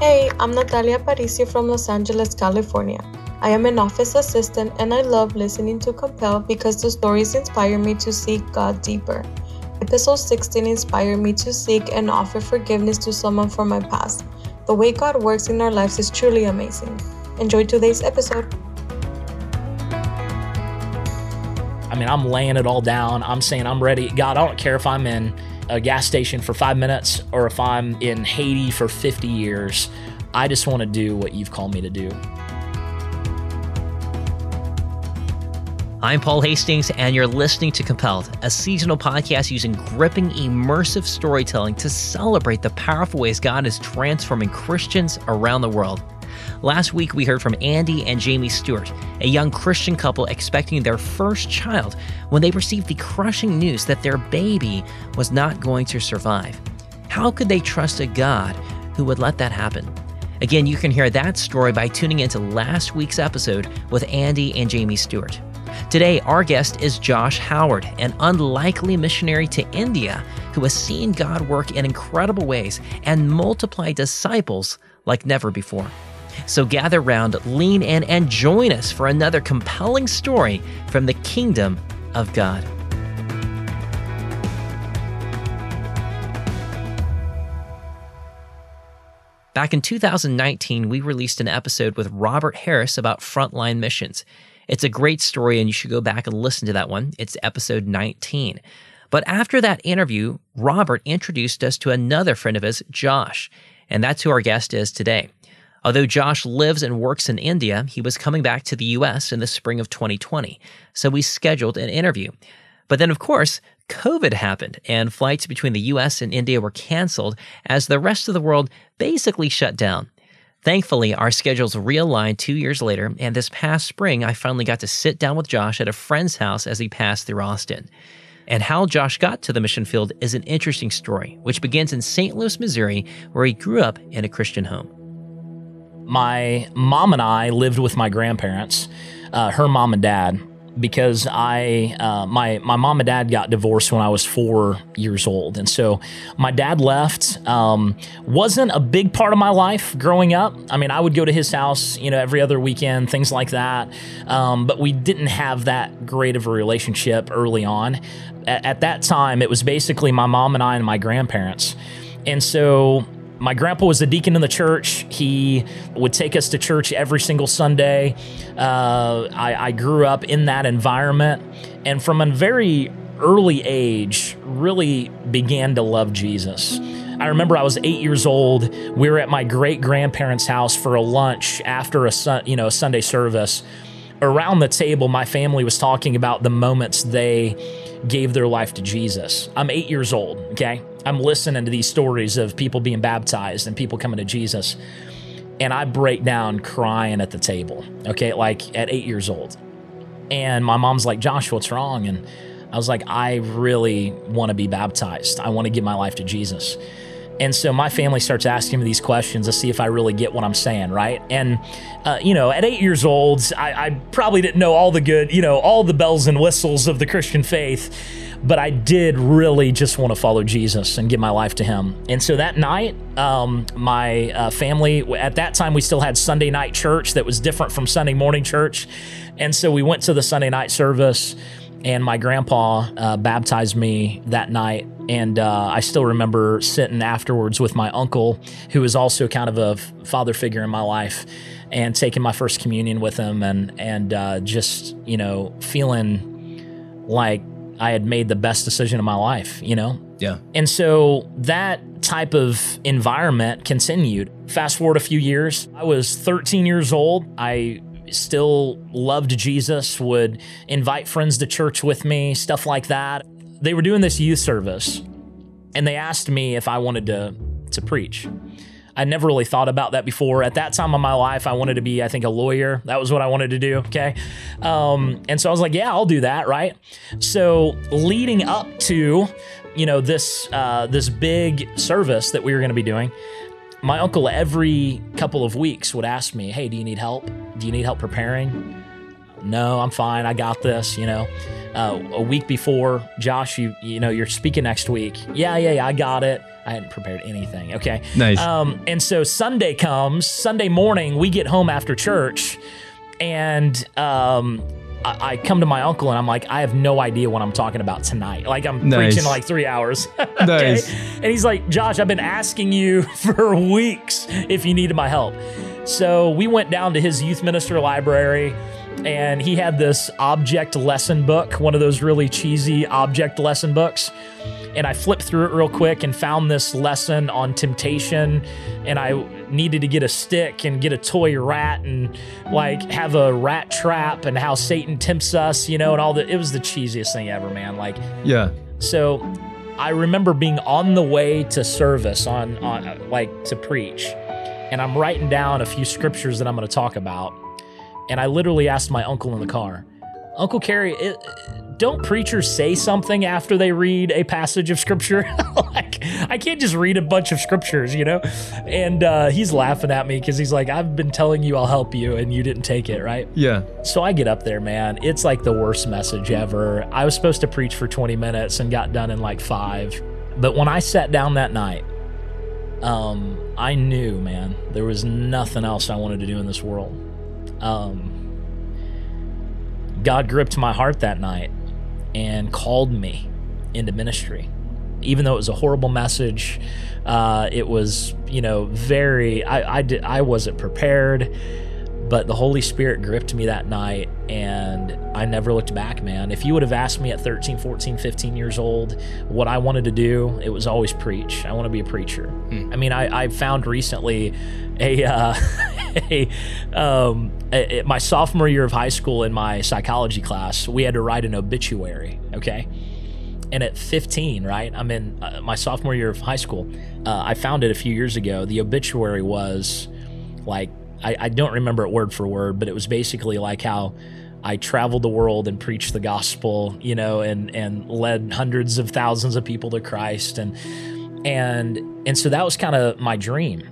Hey, I'm Natalia Paricio from Los Angeles, California. I am an office assistant and I love listening to Compelled because the stories inspire me to seek God deeper. Episode 16 inspired me to seek and offer forgiveness to someone for my past. The way God works in our lives is truly amazing. Enjoy today's episode. I mean, I'm laying it all down. I'm saying I'm ready. God, I don't care if I'm in a gas station for five minutes or if I'm in Haiti for 50 years. I just want to do what you've called me to do. I'm Paul Hastings, and you're listening to Compelled, a seasonal podcast using gripping, immersive storytelling to celebrate the powerful ways God is transforming Christians around the world. Last week, we heard from Andy and Jamie Stewart, a young Christian couple expecting their first child when they received the crushing news that their baby was not going to survive. How could they trust a God who would let that happen? Again, you can hear that story by tuning into last week's episode with Andy and Jamie Stewart. Today, our guest is Josh Howard, an unlikely missionary to India who has seen God work in incredible ways and multiply disciples like never before. So gather round, lean in, and join us for another compelling story from the kingdom of God. Back in 2019, we released an episode with Robert Harris about frontline missions. It's a great story, and you should go back and listen to that one. It's episode 19. But after that interview, Robert introduced us to another friend of his, Josh, and that's who our guest is today. Although Josh lives and works in India, he was coming back to the US in the spring of 2020, so we scheduled an interview. But then, of course, COVID happened, and flights between the US and India were canceled as the rest of the world basically shut down. Thankfully, our schedules realigned two years later, and this past spring, I finally got to sit down with Josh at a friend's house as he passed through Austin. And how Josh got to the mission field is an interesting story, which begins in St. Louis, Missouri, where he grew up in a Christian home. My mom and I lived with my grandparents, uh, her mom and dad, because I uh, my my mom and dad got divorced when I was four years old, and so my dad left. Um, wasn't a big part of my life growing up. I mean, I would go to his house, you know, every other weekend, things like that. Um, but we didn't have that great of a relationship early on. At, at that time, it was basically my mom and I and my grandparents, and so my grandpa was a deacon in the church. He would take us to church every single Sunday. Uh, I, I grew up in that environment, and from a very early age, really began to love Jesus. I remember I was eight years old. We were at my great grandparents' house for a lunch after a you know a Sunday service. Around the table, my family was talking about the moments they gave their life to Jesus. I'm eight years old. Okay, I'm listening to these stories of people being baptized and people coming to Jesus. And I break down crying at the table, okay, like at eight years old. And my mom's like, Josh, what's wrong? And I was like, I really want to be baptized. I want to give my life to Jesus. And so my family starts asking me these questions to see if I really get what I'm saying, right? And, uh, you know, at eight years old, I, I probably didn't know all the good, you know, all the bells and whistles of the Christian faith but I did really just want to follow Jesus and give my life to Him. And so that night, um, my uh, family, at that time, we still had Sunday night church that was different from Sunday morning church. And so we went to the Sunday night service, and my grandpa uh, baptized me that night. And uh, I still remember sitting afterwards with my uncle, who was also kind of a father figure in my life, and taking my first communion with him, and and uh, just you know feeling like I had made the best decision of my life, you know? Yeah. And so that type of environment continued. Fast forward a few years, I was 13 years old. I still loved Jesus, would invite friends to church with me, stuff like that. They were doing this youth service and they asked me if I wanted to to preach. I never really thought about that before. At that time of my life, I wanted to be, I think, a lawyer. That was what I wanted to do. Okay. Um, and so I was like, yeah, I'll do that. Right. So leading up to, you know, this, uh, this big service that we were going to be doing, my uncle every couple of weeks would ask me, hey, do you need help? Do you need help preparing? No, I'm fine. I got this. You know, uh, a week before, Josh, you you know, you're speaking next week. Yeah, yeah, yeah. I got it. I hadn't prepared anything. Okay. Nice. Um, and so Sunday comes, Sunday morning, we get home after church, and um, I, I come to my uncle and I'm like, I have no idea what I'm talking about tonight. Like I'm Nice. preaching like three hours. okay? Nice. And he's like, Josh, I've been asking you for weeks if you needed my help. So we went down to his youth minister library and he had this object lesson book, one of those really cheesy object lesson books. And I flipped through it real quick and found this lesson on temptation. And I needed to get a stick and get a toy rat and like have a rat trap and how Satan tempts us, you know, and all the, it was the cheesiest thing ever, man. Like, yeah. so I remember being on the way to service on, on like to preach, and I'm writing down a few scriptures that I'm going to talk about. And I literally asked my uncle in the car, Uncle Carrie, it, don't preachers say something after they read a passage of scripture? like, I can't just read a bunch of scriptures, you know? And uh, he's laughing at me because he's like, I've been telling you I'll help you, and you didn't take it, right? Yeah. So I get up there, man. It's like the worst message ever. I was supposed to preach for 20 minutes and got done in like five. But when I sat down that night, um, I knew, man, there was nothing else I wanted to do in this world. Um, God gripped my heart that night and called me into ministry. Even though it was a horrible message, uh, it was, you know, very, I, I, did, I wasn't prepared but the Holy Spirit gripped me that night and I never looked back, man. If you would have asked me at 13, 14, 15 years old what I wanted to do, it was always preach. I want to be a preacher. I mean, I, I found recently a, uh, a, um, a- my sophomore year of high school in my psychology class, we had to write an obituary, okay? And at 15, right, I'm in uh, my sophomore year of high school. Uh, I found it a few years ago. The obituary was like I, I don't remember it word for word, but it was basically like how I traveled the world and preached the gospel, you know, and and led hundreds of thousands of people to Christ, and and and so that was kind of my dream.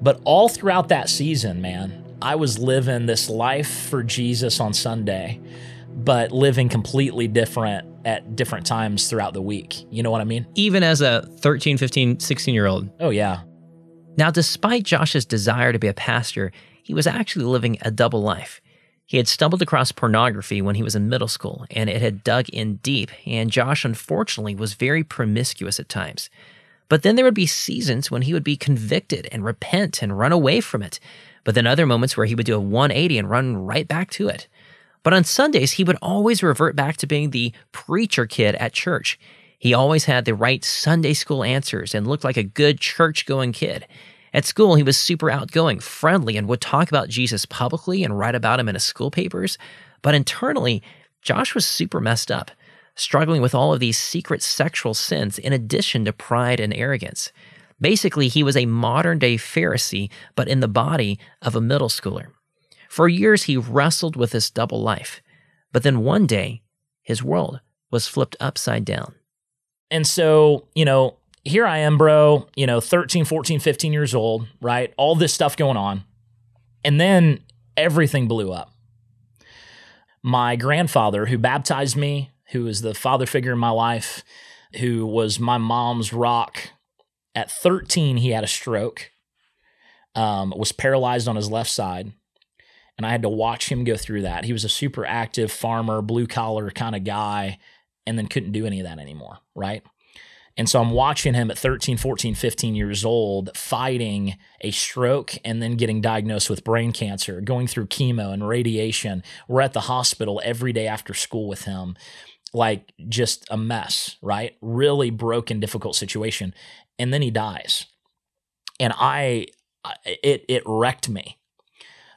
But all throughout that season, man, I was living this life for Jesus on Sunday, but living completely different at different times throughout the week. You know what I mean? Even as a 13, 15, 16 year old. Oh yeah. Now, despite Josh's desire to be a pastor, he was actually living a double life. He had stumbled across pornography when he was in middle school, and it had dug in deep, and Josh, unfortunately, was very promiscuous at times. But then there would be seasons when he would be convicted and repent and run away from it, but then other moments where he would do a 180 and run right back to it. But on Sundays, he would always revert back to being the preacher kid at church. He always had the right Sunday school answers and looked like a good church going kid. At school, he was super outgoing, friendly, and would talk about Jesus publicly and write about him in his school papers. But internally, Josh was super messed up, struggling with all of these secret sexual sins in addition to pride and arrogance. Basically, he was a modern day Pharisee, but in the body of a middle schooler. For years, he wrestled with this double life. But then one day, his world was flipped upside down. And so, you know, here I am, bro, you know, 13, 14, 15 years old, right? All this stuff going on. And then everything blew up. My grandfather, who baptized me, who was the father figure in my life, who was my mom's rock, at 13, he had a stroke, um, was paralyzed on his left side. And I had to watch him go through that. He was a super active farmer, blue collar kind of guy, and then couldn't do any of that anymore, right? And so I'm watching him at 13, 14, 15 years old fighting a stroke and then getting diagnosed with brain cancer, going through chemo and radiation. We're at the hospital every day after school with him. Like just a mess, right? Really broken, difficult situation. And then he dies. And I, it, it wrecked me.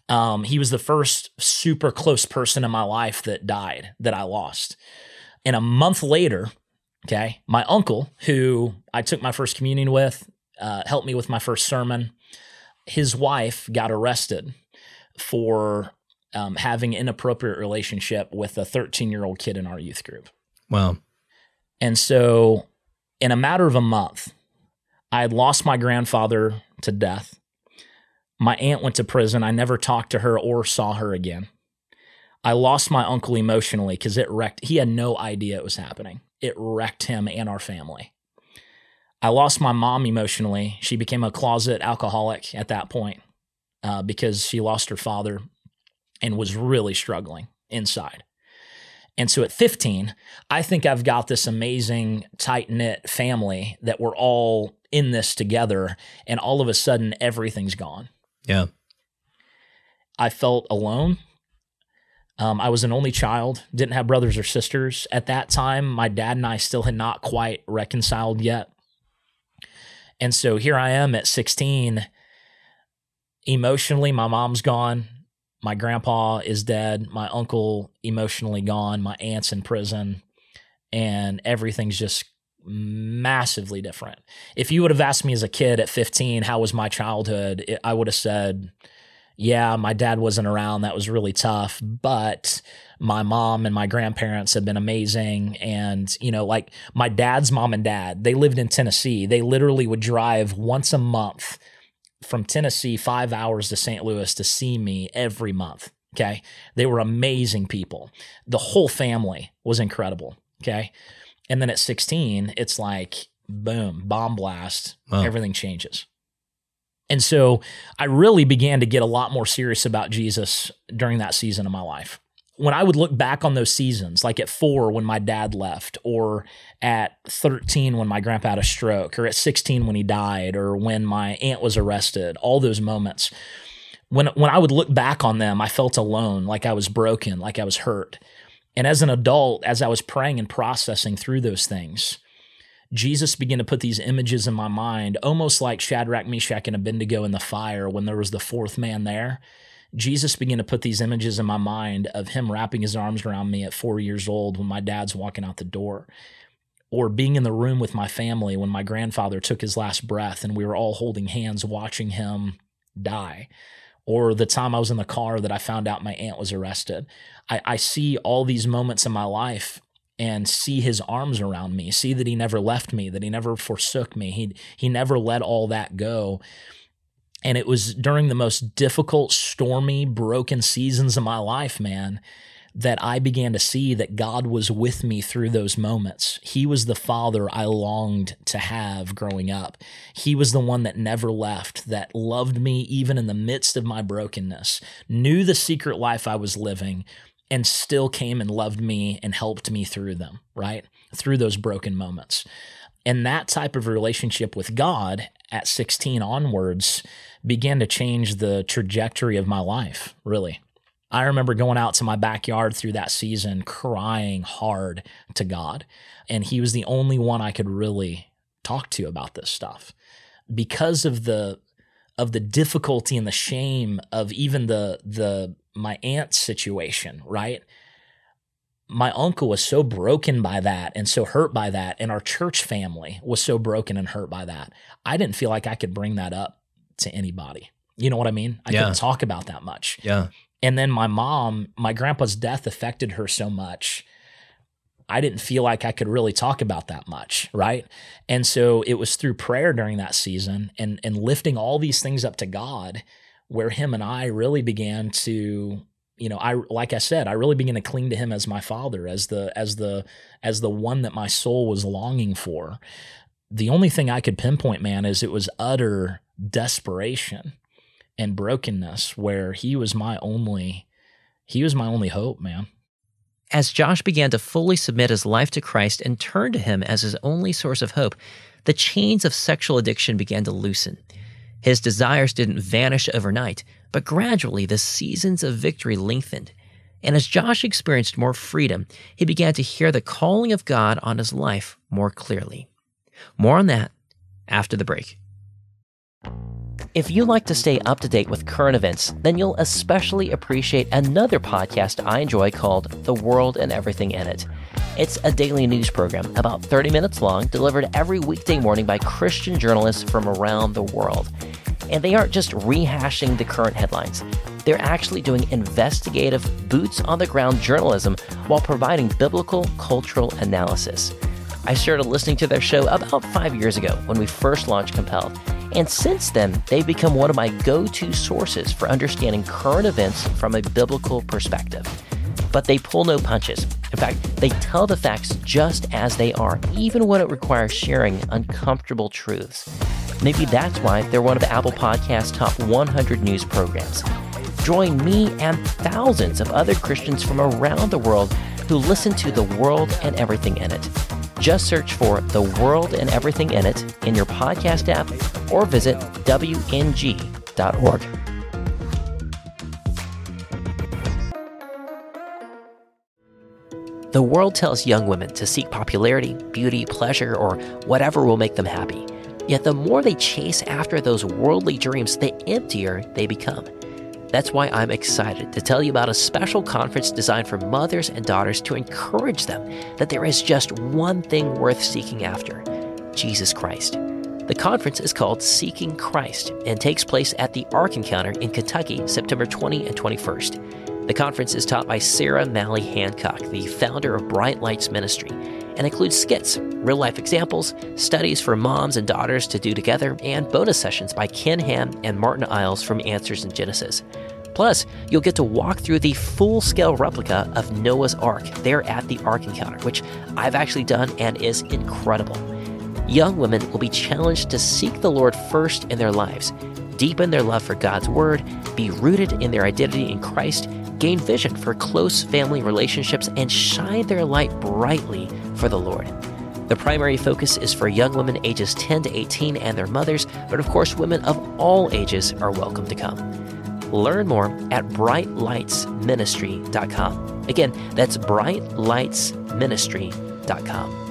Um, he was the first super close person in my life that died, that I lost. And a month later, Okay. My uncle, who I took my first communion with, uh, helped me with my first sermon. His wife got arrested for um, having inappropriate relationship with a 13 year old kid in our youth group. Wow. And so, in a matter of a month, I had lost my grandfather to death. My aunt went to prison. I never talked to her or saw her again. I lost my uncle emotionally because it wrecked. He had no idea it was happening. It wrecked him and our family. I lost my mom emotionally. She became a closet alcoholic at that point uh, because she lost her father and was really struggling inside. And so at 15, I think I've got this amazing tight knit family that we're all in this together. And all of a sudden, everything's gone. Yeah. I felt alone. Um, I was an only child, didn't have brothers or sisters. At that time, my dad and I still had not quite reconciled yet. And so here I am at 16. Emotionally, my mom's gone. My grandpa is dead. My uncle emotionally gone. My aunt's in prison. And everything's just massively different. If you would have asked me as a kid at 15, how was my childhood? It, I would have said, yeah, my dad wasn't around. That was really tough. But my mom and my grandparents have been amazing. And, you know, like my dad's mom and dad, they lived in Tennessee. They literally would drive once a month from Tennessee, five hours to St. Louis to see me every month. Okay. They were amazing people. The whole family was incredible. Okay. And then at 16, it's like, boom, bomb blast, wow. everything changes. And so I really began to get a lot more serious about Jesus during that season of my life when I would look back on those seasons, like at four when my dad left, or at 13 when my grandpa had a stroke, or at 16 when he died, or when my aunt was arrested, all those moments, when, when I would look back on them, I felt alone, like I was broken, like I was hurt. And as an adult, as I was praying and processing through those things, Jesus began to put these images in my mind, almost like Shadrach, Meshach, and Abednego in the fire when there was the fourth man there Jesus began to put these images in my mind of him wrapping his arms around me at four years old when my dad's walking out the door, or being in the room with my family when my grandfather took his last breath and we were all holding hands watching him die, or the time I was in the car that I found out my aunt was arrested. I, I see all these moments in my life and see his arms around me, see that he never left me, that he never forsook me. He, he never let all that go. And it was during the most difficult, stormy, broken seasons of my life, man, that I began to see that God was with me through those moments. He was the father I longed to have growing up. He was the one that never left, that loved me even in the midst of my brokenness, knew the secret life I was living, and still came and loved me and helped me through them, right? Through those broken moments. And that type of relationship with God at 16 onwards began to change the trajectory of my life, really. I remember going out to my backyard through that season crying hard to God. And He was the only one I could really talk to about this stuff because of the of the difficulty and the shame of even the the my aunt's situation, right? My uncle was so broken by that and so hurt by that and our church family was so broken and hurt by that. I didn't feel like I could bring that up to anybody. You know what I mean? I yeah. couldn't talk about that much. Yeah. And then my mom, my grandpa's death affected her so much. I didn't feel like I could really talk about that much, right? And so it was through prayer during that season and and lifting all these things up to God where him and I really began to you know, I like I said, I really began to cling to him as my father, as the as the as the one that my soul was longing for. The only thing I could pinpoint, man, is it was utter desperation and brokenness where he was my only he was my only hope, man. As Josh began to fully submit his life to Christ and turn to him as his only source of hope, the chains of sexual addiction began to loosen. His desires didn't vanish overnight, but gradually the seasons of victory lengthened. And as Josh experienced more freedom, he began to hear the calling of God on his life more clearly. More on that after the break. If you like to stay up to date with current events, then you'll especially appreciate another podcast I enjoy called The World and Everything in It. It's a daily news program about 30 minutes long, delivered every weekday morning by Christian journalists from around the world. And they aren't just rehashing the current headlines, they're actually doing investigative, boots on the ground journalism while providing biblical cultural analysis. I started listening to their show about five years ago when we first launched Compelled and since then, they've become one of my go to sources for understanding current events from a biblical perspective. But they pull no punches. In fact, they tell the facts just as they are, even when it requires sharing uncomfortable truths. Maybe that's why they're one of Apple Podcast's top 100 news programs. Join me and thousands of other Christians from around the world who listen to The World and Everything in It. Just search for The World and Everything in It in your podcast app or visit WNG.org. The world tells young women to seek popularity, beauty, pleasure, or whatever will make them happy. Yet the more they chase after those worldly dreams, the emptier they become. That's why I'm excited to tell you about a special conference designed for mothers and daughters to encourage them that there is just one thing worth seeking after Jesus Christ. The conference is called Seeking Christ and takes place at the Ark Encounter in Kentucky, September 20 and 21st. The conference is taught by Sarah Mally Hancock, the founder of Bright Lights Ministry, and includes skits, real life examples, studies for moms and daughters to do together, and bonus sessions by Ken Ham and Martin Iles from Answers in Genesis. Plus, you'll get to walk through the full scale replica of Noah's Ark there at the Ark Encounter, which I've actually done and is incredible. Young women will be challenged to seek the Lord first in their lives, deepen their love for God's Word, be rooted in their identity in Christ, gain vision for close family relationships, and shine their light brightly for the Lord. The primary focus is for young women ages 10 to 18 and their mothers, but of course, women of all ages are welcome to come. Learn more at brightlightsministry.com. Again, that's brightlightsministry.com.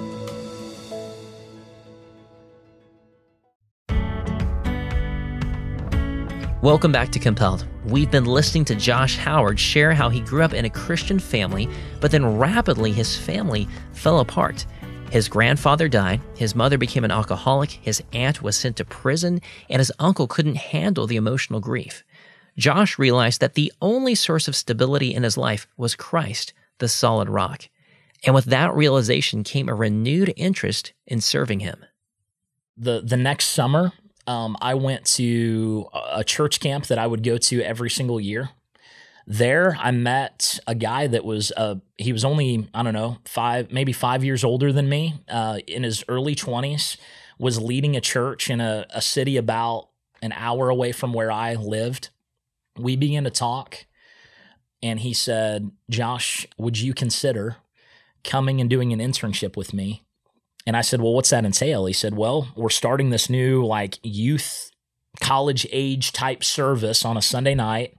Welcome back to Compelled. We've been listening to Josh Howard share how he grew up in a Christian family, but then rapidly his family fell apart. His grandfather died, his mother became an alcoholic, his aunt was sent to prison, and his uncle couldn't handle the emotional grief. Josh realized that the only source of stability in his life was Christ, the solid rock. And with that realization came a renewed interest in serving him. The the next summer, um, I went to a church camp that I would go to every single year. There, I met a guy that was uh, he was only I don't know five maybe five years older than me, uh, in his early twenties, was leading a church in a, a city about an hour away from where I lived. We began to talk, and he said, "Josh, would you consider coming and doing an internship with me?" And I said, Well, what's that entail? He said, Well, we're starting this new like youth college age type service on a Sunday night.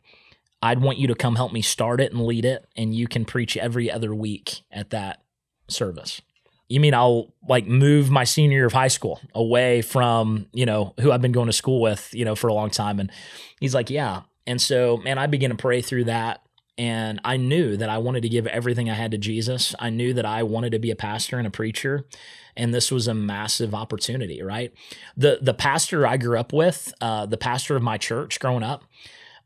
I'd want you to come help me start it and lead it, and you can preach every other week at that service. You mean I'll like move my senior year of high school away from, you know, who I've been going to school with, you know, for a long time? And he's like, Yeah. And so, man, I began to pray through that. And I knew that I wanted to give everything I had to Jesus. I knew that I wanted to be a pastor and a preacher and this was a massive opportunity, right? The the pastor I grew up with, uh, the pastor of my church growing up,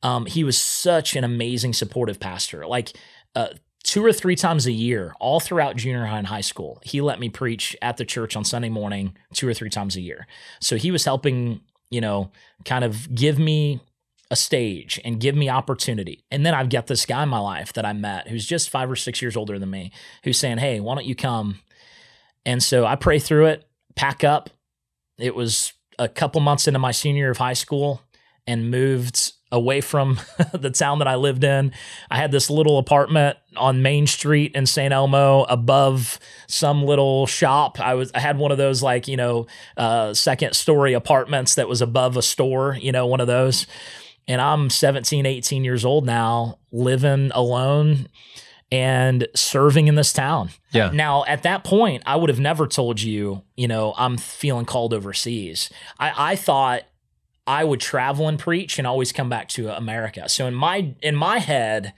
um, he was such an amazing, supportive pastor. Like uh, two or three times a year, all throughout junior high and high school, he let me preach at the church on Sunday morning, two or three times a year. So he was helping, you know, kind of give me a stage and give me opportunity. And then I've got this guy in my life that I met who's just five or six years older than me, who's saying, Hey, why don't you come and so I pray through it, pack up. It was a couple months into my senior year of high school and moved away from the town that I lived in. I had this little apartment on Main Street in St. Elmo above some little shop. I was I had one of those like, you know, uh, second story apartments that was above a store, you know, one of those. And I'm 17, 18 years old now, living alone and serving in this town. Yeah. Now, at that point, I would have never told you, you know, I'm feeling called overseas. I, I thought I would travel and preach and always come back to America. So in my in my head,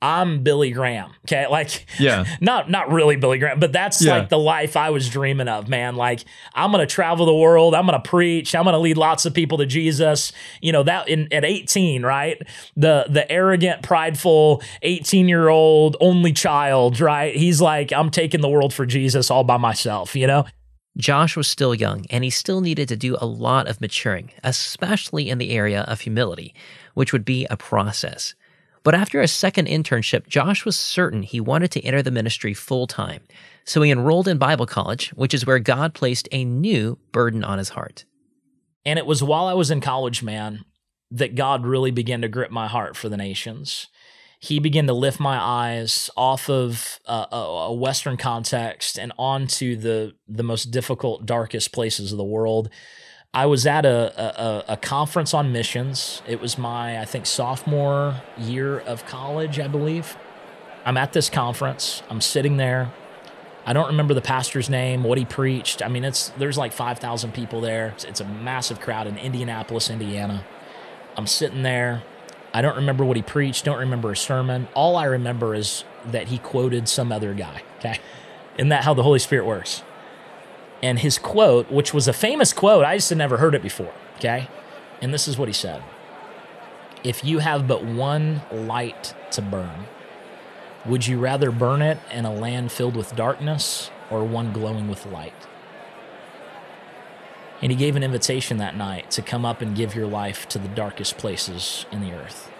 I'm Billy Graham. Okay. Like, yeah, not, not really Billy Graham, but that's yeah. like the life I was dreaming of, man. Like, I'm going to travel the world. I'm going to preach. I'm going to lead lots of people to Jesus. You know, that in at 18, right? The, the arrogant, prideful 18 year old only child, right? He's like, I'm taking the world for Jesus all by myself, you know? Josh was still young and he still needed to do a lot of maturing, especially in the area of humility, which would be a process. But after a second internship, Josh was certain he wanted to enter the ministry full time. So he enrolled in Bible college, which is where God placed a new burden on his heart. And it was while I was in college, man, that God really began to grip my heart for the nations. He began to lift my eyes off of uh, a, Western context and onto the the most difficult, darkest places of the world. I was at a, a, a conference on missions. It was my, I think, sophomore year of college, I believe. I'm at this conference. I'm sitting there. I don't remember the pastor's name, what he preached. I mean, it's there's like 5,000 people there. It's, it's a massive crowd in Indianapolis, Indiana. I'm sitting there. I don't remember what he preached, don't remember a sermon. All I remember is that he quoted some other guy. Okay. Isn't that how the Holy Spirit works? And his quote, which was a famous quote, I just had never heard it before. Okay. And this is what he said If you have but one light to burn, would you rather burn it in a land filled with darkness or one glowing with light? And he gave an invitation that night to come up and give your life to the darkest places in the earth.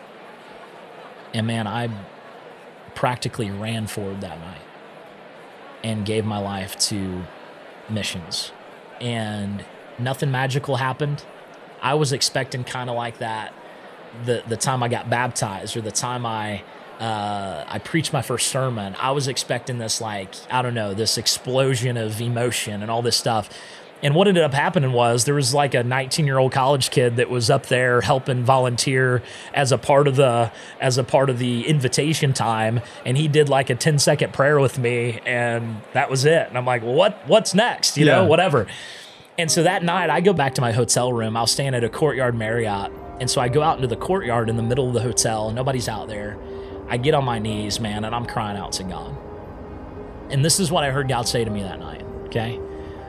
And man, I practically ran forward that night and gave my life to missions. And nothing magical happened. I was expecting kind of like that the the time I got baptized or the time I uh, I preached my first sermon. I was expecting this like I don't know this explosion of emotion and all this stuff. And what ended up happening was there was like a 19 year old college kid that was up there helping volunteer as a part of the as a part of the invitation time, and he did like a 10 second prayer with me, and that was it. And I'm like, well, what what's next? You yeah. know, whatever. And so that night, I go back to my hotel room. I was staying at a courtyard Marriott, and so I go out into the courtyard in the middle of the hotel, nobody's out there. I get on my knees, man, and I'm crying out to God. And this is what I heard God say to me that night. Okay.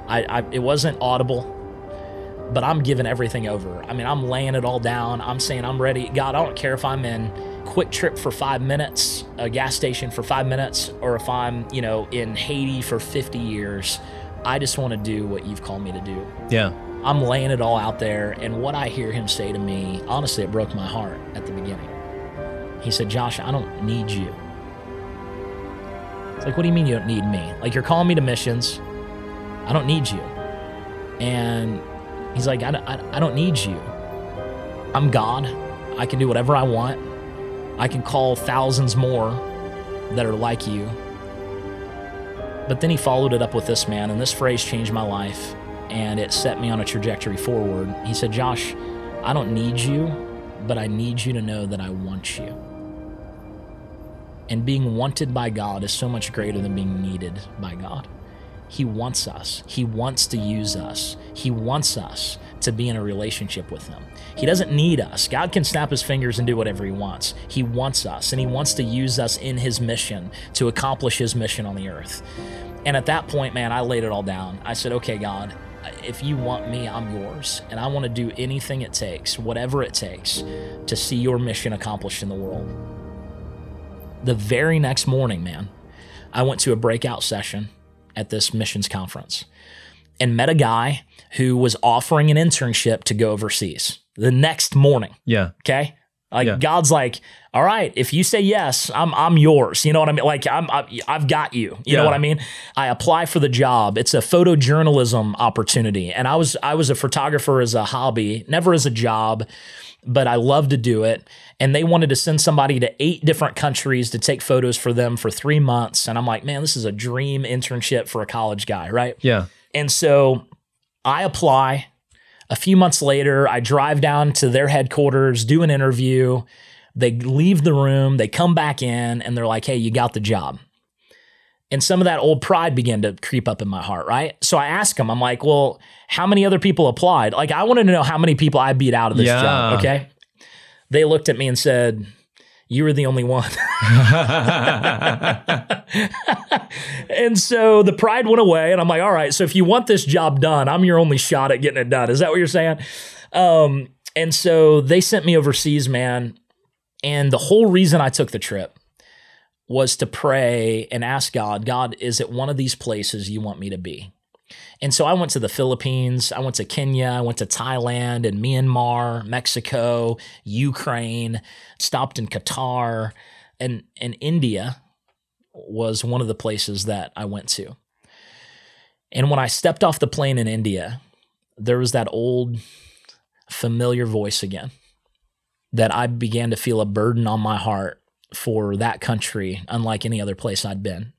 I, I it wasn't audible, but I'm giving everything over. I mean, I'm laying it all down. I'm saying I'm ready. God, I don't care if I'm in QuikTrip for five minutes, a gas station for five minutes, or if I'm, you know, in Haiti for 50 years. I just want to do what you've called me to do. Yeah. I'm laying it all out there. And what I hear him say to me, honestly, it broke my heart at the beginning. He said, Josh, I don't need you. It's like, what do you mean you don't need me? Like, you're calling me to missions. I don't need you. And he's like, I, I, I don't need you. I'm God. I can do whatever I want. I can call thousands more that are like you. But then he followed it up with this man, and this phrase changed my life and it set me on a trajectory forward. He said, Josh, I don't need you, but I need you to know that I want you. And being wanted by God is so much greater than being needed by God. He wants us. He wants to use us. He wants us to be in a relationship with Him. He doesn't need us. God can snap His fingers and do whatever He wants. He wants us, and He wants to use us in His mission to accomplish His mission on the earth. And at that point, man, I laid it all down. I said, okay, God, if you want me, I'm yours. And I want to do anything it takes, whatever it takes, to see your mission accomplished in the world. The very next morning, man, I went to a breakout session at this missions conference and met a guy who was offering an internship to go overseas the next morning. Yeah. Okay. Like yeah. God's like, all right, if you say yes, I'm I'm yours. You know what I mean? Like I'm I, have got you. You yeah. know what I mean? I apply for the job. It's a photojournalism opportunity, and I was I was a photographer as a hobby, never as a job, but I love to do it. And they wanted to send somebody to eight different countries to take photos for them for three months, and I'm like, man, this is a dream internship for a college guy, right? Yeah. And so I apply. A few months later, I drive down to their headquarters, do an interview. They leave the room, they come back in, and they're like, hey, you got the job. And some of that old pride began to creep up in my heart, right? So I ask them, I'm like, well, how many other people applied? Like, I wanted to know how many people I beat out of this yeah. job, okay? They looked at me and said, you were the only one. and so the pride went away, and I'm like, all right, so if you want this job done, I'm your only shot at getting it done. Is that what you're saying? Um, and so they sent me overseas, man. And the whole reason I took the trip was to pray and ask God, God, is it one of these places you want me to be? And so I went to the Philippines, I went to Kenya, I went to Thailand and Myanmar, Mexico, Ukraine, stopped in Qatar, and, and India was one of the places that I went to. And when I stepped off the plane in India, there was that old familiar voice again that I began to feel a burden on my heart for that country, unlike any other place I'd been.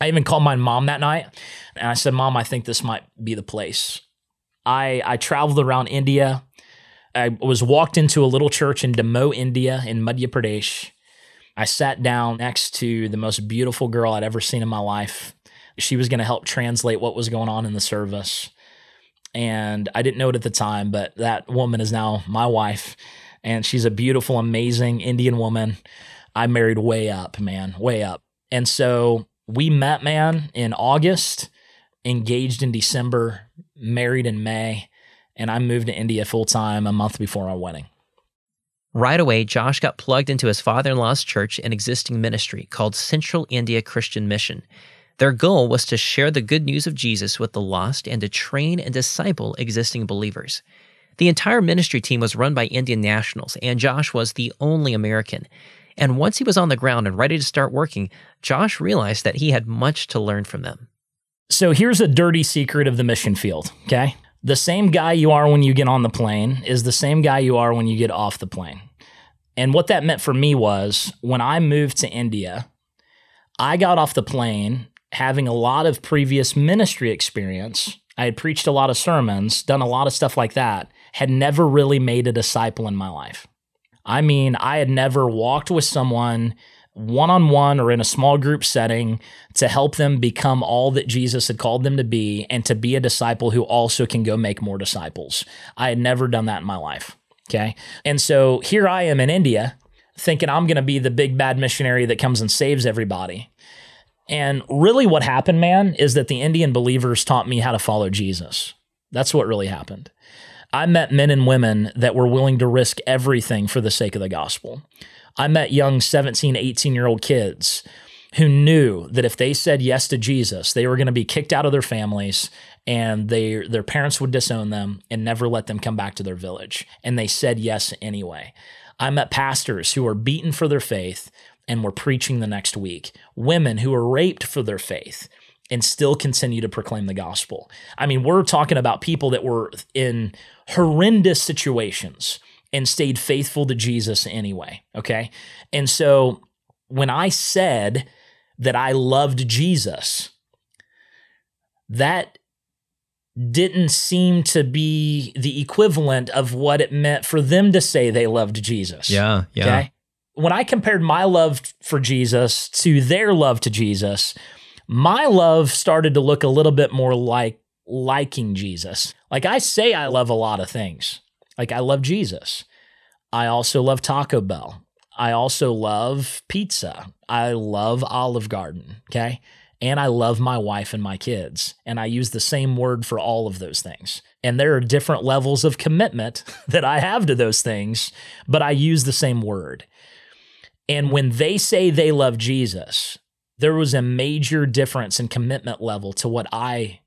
I even called my mom that night and I said, Mom, I think this might be the place. I, I traveled around India. I was walked into a little church in Damoh, India, in Madhya Pradesh. I sat down next to the most beautiful girl I'd ever seen in my life. She was going to help translate what was going on in the service. And I didn't know it at the time, but that woman is now my wife. And she's a beautiful, amazing Indian woman. I married way up, man, way up. And so we met, man, in August, engaged in December, married in May, and I moved to India full time a month before our wedding. Right away, Josh got plugged into his father in law's church and existing ministry called Central India Christian Mission. Their goal was to share the good news of Jesus with the lost and to train and disciple existing believers. The entire ministry team was run by Indian nationals, and Josh was the only American. And once he was on the ground and ready to start working, Josh realized that he had much to learn from them. So here's a dirty secret of the mission field, okay? The same guy you are when you get on the plane is the same guy you are when you get off the plane. And what that meant for me was when I moved to India, I got off the plane having a lot of previous ministry experience. I had preached a lot of sermons, done a lot of stuff like that, had never really made a disciple in my life. I mean, I had never walked with someone one on one or in a small group setting to help them become all that Jesus had called them to be and to be a disciple who also can go make more disciples. I had never done that in my life. Okay. And so here I am in India thinking I'm going to be the big bad missionary that comes and saves everybody. And really, what happened, man, is that the Indian believers taught me how to follow Jesus. That's what really happened. I met men and women that were willing to risk everything for the sake of the gospel. I met young 17, 18 year old kids who knew that if they said yes to Jesus, they were going to be kicked out of their families and they, their parents would disown them and never let them come back to their village. And they said yes anyway. I met pastors who were beaten for their faith and were preaching the next week, women who were raped for their faith and still continue to proclaim the gospel. I mean, we're talking about people that were in horrendous situations and stayed faithful to Jesus anyway. Okay. And so when I said that I loved Jesus, that didn't seem to be the equivalent of what it meant for them to say they loved Jesus. Yeah. Yeah. Okay. When I compared my love for Jesus to their love to Jesus, my love started to look a little bit more like liking Jesus. Like I say, I love a lot of things. Like I love Jesus. I also love Taco Bell. I also love pizza. I love Olive Garden. Okay. And I love my wife and my kids. And I use the same word for all of those things. And there are different levels of commitment that I have to those things, but I use the same word. And when they say they love Jesus, there was a major difference in commitment level to what I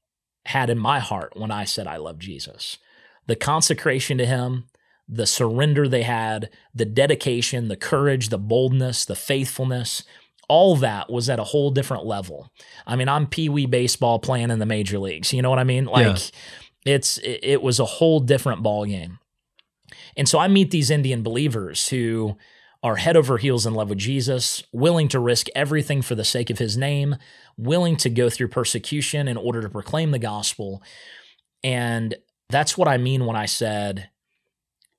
had in my heart when I said I love Jesus. The consecration to him, the surrender they had, the dedication, the courage, the boldness, the faithfulness, all that was at a whole different level. I mean, I'm pee wee baseball playing in the major leagues. You know what I mean? Like yeah. it's it was a whole different ball game. And so I meet these Indian believers who are head over heels in love with Jesus, willing to risk everything for the sake of his name, willing to go through persecution in order to proclaim the gospel. And that's what I mean when I said,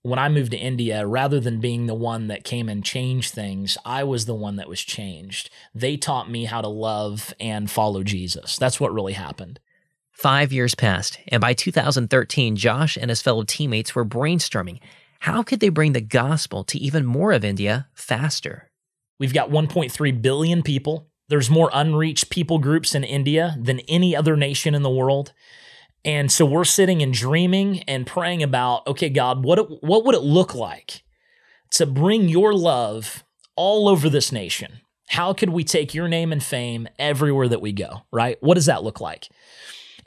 when I moved to India, rather than being the one that came and changed things, I was the one that was changed. They taught me how to love and follow Jesus. That's what really happened. Five years passed, and by 2013, Josh and his fellow teammates were brainstorming how could they bring the gospel to even more of India faster? We've got 1.3 billion people. There's more unreached people groups in India than any other nation in the world. And so we're sitting and dreaming and praying about, okay, God, what it, what would it look like to bring your love all over this nation? How could we take your name and fame everywhere that we go, right? What does that look like?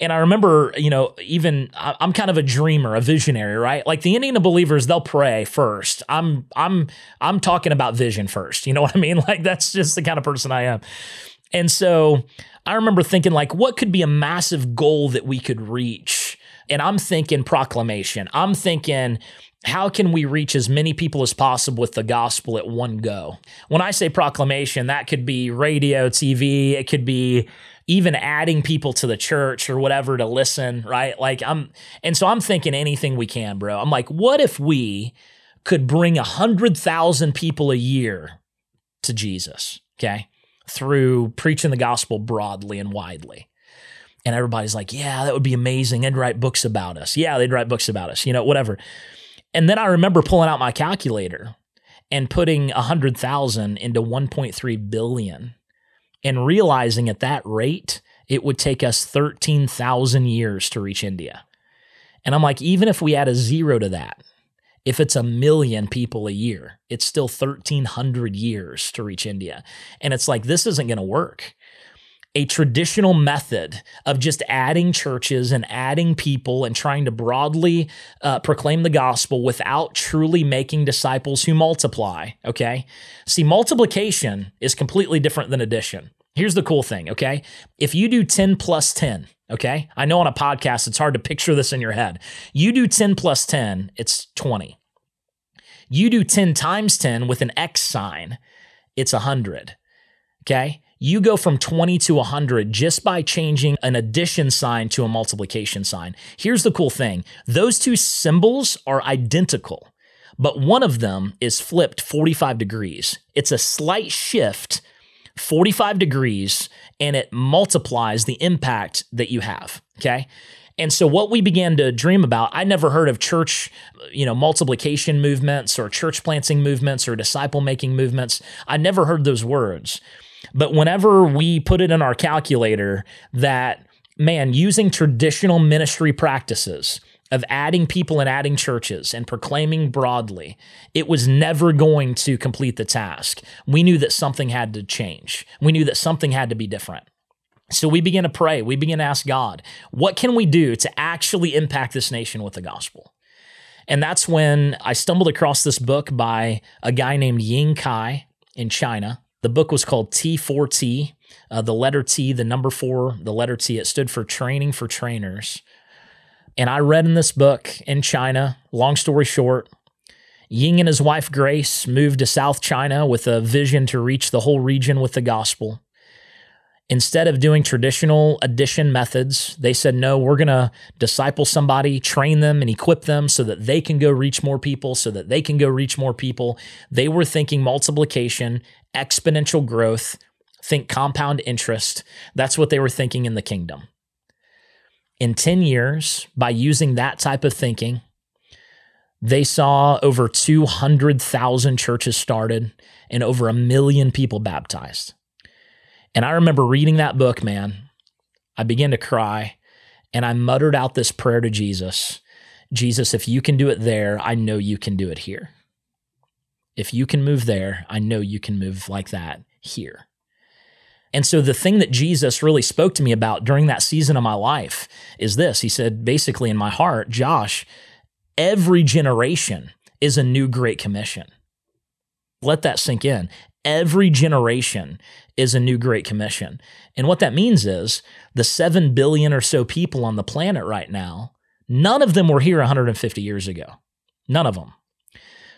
And I remember, you know, even I'm kind of a dreamer, a visionary, right? Like the Indiana believers, they'll pray first. I'm I'm I'm talking about vision first. You know what I mean? Like that's just the kind of person I am. And so I remember thinking like what could be a massive goal that we could reach? And I'm thinking proclamation. I'm thinking how can we reach as many people as possible with the gospel at one go? When I say proclamation, that could be radio, TV, it could be even adding people to the church or whatever to listen, right? Like I'm and so I'm thinking anything we can, bro. I'm like, what if we could bring a hundred thousand people a year to Jesus, okay? Through preaching the gospel broadly and widely. And everybody's like, yeah, that would be amazing. They'd write books about us. Yeah, they'd write books about us, you know, whatever. And then I remember pulling out my calculator and putting 100,000 into 1.3 billion and realizing at that rate, it would take us 13,000 years to reach India. And I'm like, even if we add a zero to that, if it's a million people a year, it's still 1,300 years to reach India. And it's like, this isn't going to work a traditional method of just adding churches and adding people and trying to broadly uh, proclaim the gospel without truly making disciples who multiply. Okay. See, multiplication is completely different than addition. Here's the cool thing. Okay. If you do 10 plus 10, okay. I know on a podcast, it's hard to picture this in your head. You do 10 plus 10, it's 20. You do 10 times 10 with an X sign, it's 100. Okay you go from 20 to 100 just by changing an addition sign to a multiplication sign. Here's the cool thing those two symbols are identical, but one of them is flipped 45 degrees. It's a slight shift, 45 degrees, and it multiplies the impact that you have. Okay. And so what we began to dream about, I never heard of church, you know, multiplication movements or church planting movements or disciple making movements. I never heard those words. But whenever we put it in our calculator that, man, using traditional ministry practices, of adding people and adding churches and proclaiming broadly, it was never going to complete the task. We knew that something had to change. We knew that something had to be different. So we begin to pray. We begin to ask God, what can we do to actually impact this nation with the gospel? And that's when I stumbled across this book by a guy named Ying Kai in China. The book was called T4T. Uh, the letter T, the number four, the letter T, it stood for Training for Trainers. And I read in this book in China, long story short, Ying and his wife Grace moved to South China with a vision to reach the whole region with the gospel. Instead of doing traditional addition methods, they said, no, we're going to disciple somebody, train them, and equip them so that they can go reach more people, so that they can go reach more people. They were thinking multiplication, exponential growth, think compound interest. That's what they were thinking in the kingdom. In 10 years, by using that type of thinking, they saw over 200,000 churches started and over a million people baptized. And I remember reading that book, man. I began to cry and I muttered out this prayer to Jesus Jesus, if you can do it there, I know you can do it here. If you can move there, I know you can move like that here. And so the thing that Jesus really spoke to me about during that season of my life is this. He said, basically, in my heart, Josh, every generation is a new Great Commission. Let that sink in. Every generation is a new Great Commission. And what that means is the 7 billion or so people on the planet right now, none of them were here 150 years ago. None of them.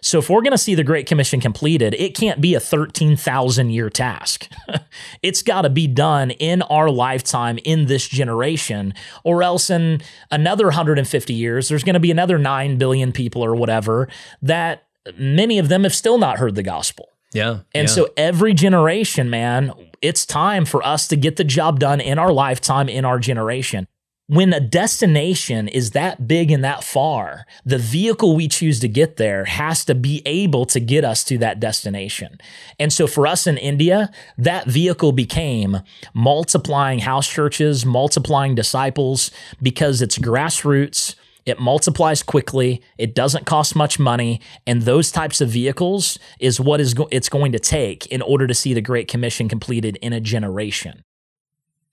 So if we're going to see the Great Commission completed, it can't be a 13,000 year task. it's got to be done in our lifetime in this generation, or else in another 150 years, there's going to be another 9 billion people or whatever that many of them have still not heard the gospel. Yeah. And yeah. so every generation, man, it's time for us to get the job done in our lifetime, in our generation. When a destination is that big and that far, the vehicle we choose to get there has to be able to get us to that destination. And so for us in India, that vehicle became multiplying house churches, multiplying disciples, because it's grassroots it multiplies quickly. It doesn't cost much money, and those types of vehicles is what is go- it's going to take in order to see the Great Commission completed in a generation.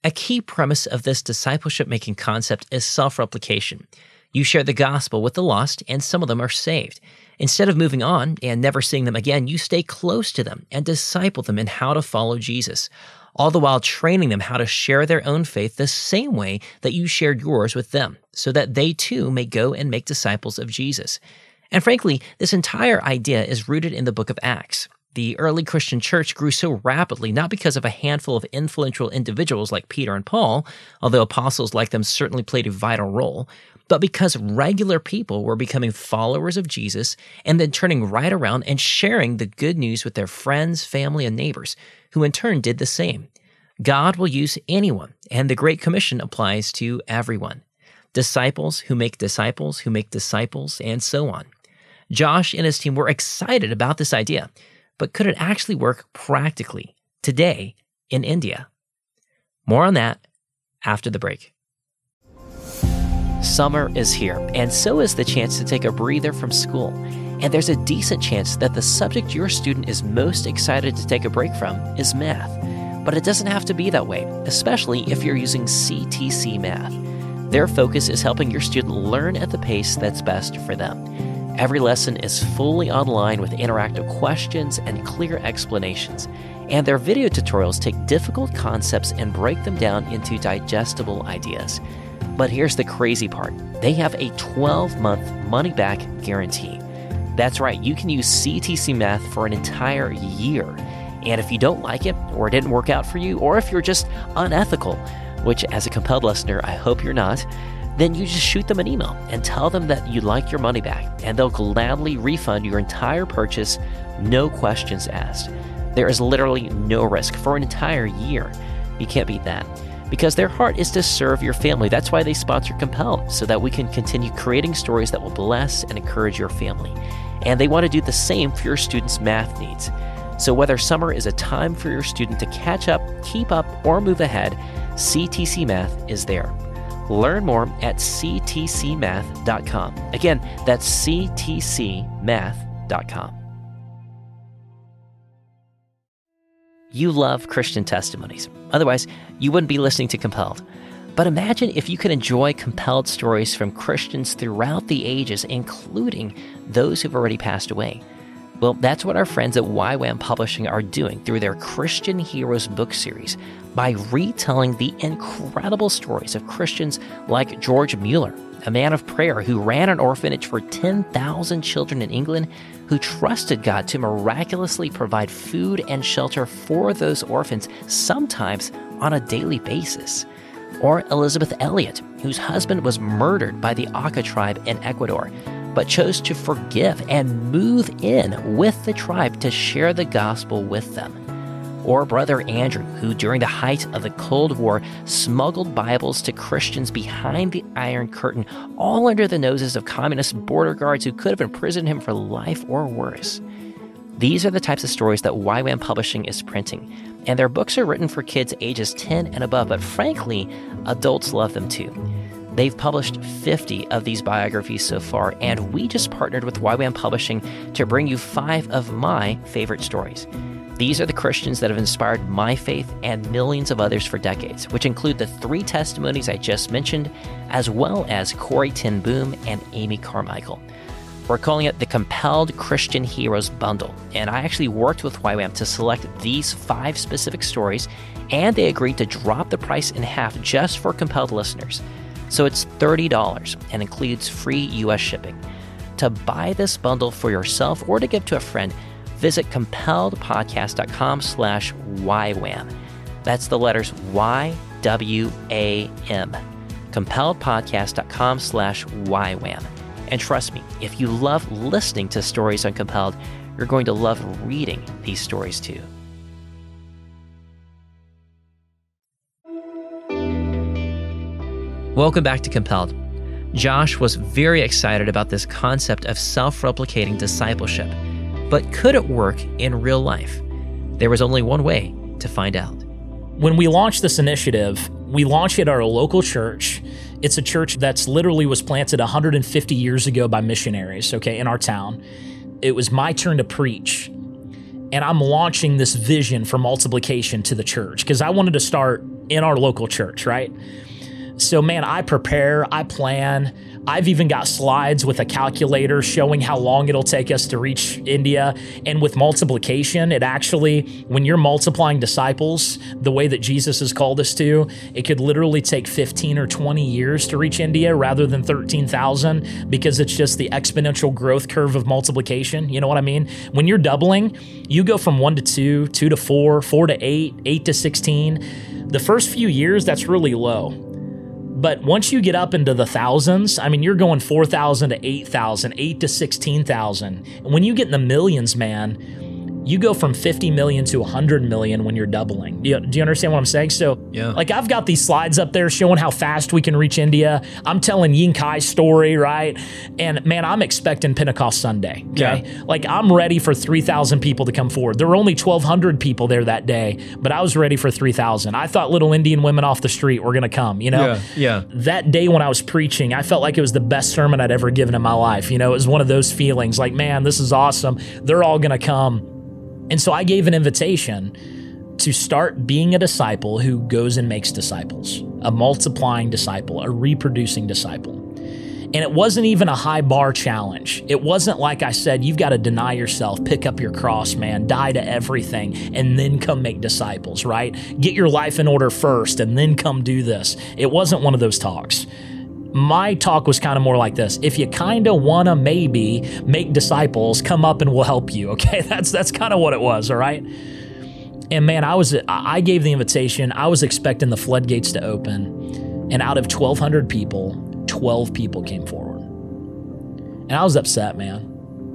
A key premise of this discipleship making concept is self replication. You share the gospel with the lost, and some of them are saved. Instead of moving on and never seeing them again, you stay close to them and disciple them in how to follow Jesus, all the while training them how to share their own faith the same way that you shared yours with them, so that they too may go and make disciples of Jesus. And frankly, this entire idea is rooted in the book of Acts. The early Christian church grew so rapidly not because of a handful of influential individuals like Peter and Paul, although apostles like them certainly played a vital role, but because regular people were becoming followers of Jesus and then turning right around and sharing the good news with their friends, family, and neighbors, who in turn did the same. God will use anyone, and the Great Commission applies to everyone. Disciples who make disciples who make disciples, and so on. Josh and his team were excited about this idea, but could it actually work practically today in India? More on that after the break. Summer is here, and so is the chance to take a breather from school. And there's a decent chance that the subject your student is most excited to take a break from is math. But it doesn't have to be that way, especially if you're using CTC Math. Their focus is helping your student learn at the pace that's best for them. Every lesson is fully online with interactive questions and clear explanations. And their video tutorials take difficult concepts and break them down into digestible ideas. But here's the crazy part they have a 12 month money back guarantee. That's right, you can use CTC Math for an entire year. And if you don't like it, or it didn't work out for you, or if you're just unethical, which as a compelled listener, I hope you're not, then you just shoot them an email and tell them that you like your money back, and they'll gladly refund your entire purchase, no questions asked. There is literally no risk for an entire year. You can't beat that because their heart is to serve your family. That's why they sponsor Compelled, so that we can continue creating stories that will bless and encourage your family. And they want to do the same for your students' math needs. So, whether summer is a time for your student to catch up, keep up, or move ahead, CTC Math is there. Learn more at ctcmath.com. Again, that's ctcmath.com. You love Christian testimonies. Otherwise, you wouldn't be listening to Compelled. But imagine if you could enjoy compelled stories from Christians throughout the ages, including those who've already passed away. Well, that's what our friends at YWAM Publishing are doing through their Christian Heroes book series by retelling the incredible stories of Christians like George Mueller, a man of prayer who ran an orphanage for 10,000 children in England who trusted God to miraculously provide food and shelter for those orphans, sometimes on a daily basis. Or Elisabeth Elliot, whose husband was murdered by the Auca tribe in Ecuador, but chose to forgive and move in with the tribe to share the gospel with them or Brother Andrew, who during the height of the Cold War smuggled Bibles to Christians behind the Iron Curtain, all under the noses of communist border guards who could have imprisoned him for life or worse. These are the types of stories that YWAM Publishing is printing, and their books are written for kids ages 10 and above, but frankly, adults love them too. They've published 50 of these biographies so far, and we just partnered with YWAM Publishing to bring you five of my favorite stories. These are the Christians that have inspired my faith and millions of others for decades, which include the three testimonies I just mentioned, as well as Corrie ten Boom and Amy Carmichael. We're calling it the Compelled Christian Heroes Bundle, and I actually worked with YWAM to select these five specific stories, and they agreed to drop the price in half just for compelled listeners. So it's $30 and includes free US shipping. To buy this bundle for yourself or to give to a friend, visit compelledpodcast.com slash YWAM. That's the letters Y-W-A-M. compelledpodcast.com slash YWAM. And trust me, if you love listening to stories on Compelled, you're going to love reading these stories too. Welcome back to Compelled. Josh was very excited about this concept of self replicating discipleship but could it work in real life? There was only one way to find out. When we launched this initiative, we launched it at our local church. It's a church that's literally was planted 150 years ago by missionaries, okay, in our town. It was my turn to preach. And I'm launching this vision for multiplication to the church because I wanted to start in our local church, right? So, man, I prepare, I plan. I've even got slides with a calculator showing how long it'll take us to reach India. And with multiplication, it actually, when you're multiplying disciples the way that Jesus has called us to, it could literally take 15 or 20 years to reach India rather than 13,000 because it's just the exponential growth curve of multiplication. You know what I mean? When you're doubling, you go from one to two, two to four, four to eight, eight to 16. The first few years, that's really low but once you get up into the thousands, I mean, you're going 4,000 to 8,000, 8 to 16,000. And when you get in the millions, man, you go from 50 million to 100 million when you're doubling. Do you, do you understand what I'm saying? So, yeah. like, I've got these slides up there showing how fast we can reach India. I'm telling Ying Kai's story, right? And man, I'm expecting Pentecost Sunday. Okay. Yeah. Like, I'm ready for 3,000 people to come forward. There were only 1,200 people there that day, but I was ready for 3,000. I thought little Indian women off the street were going to come, you know? Yeah. yeah. That day when I was preaching, I felt like it was the best sermon I'd ever given in my life. You know, it was one of those feelings like, man, this is awesome. They're all going to come. And so I gave an invitation to start being a disciple who goes and makes disciples, a multiplying disciple, a reproducing disciple. And it wasn't even a high bar challenge. It wasn't like I said, you've got to deny yourself, pick up your cross, man, die to everything, and then come make disciples, right? Get your life in order first and then come do this. It wasn't one of those talks my talk was kind of more like this. If you kind of want to maybe make disciples come up and we'll help you okay? That's that's kind of what it was all right and man i was i gave the invitation. I was expecting the floodgates to open and out of 1200 people 12 people came forward. And i was upset man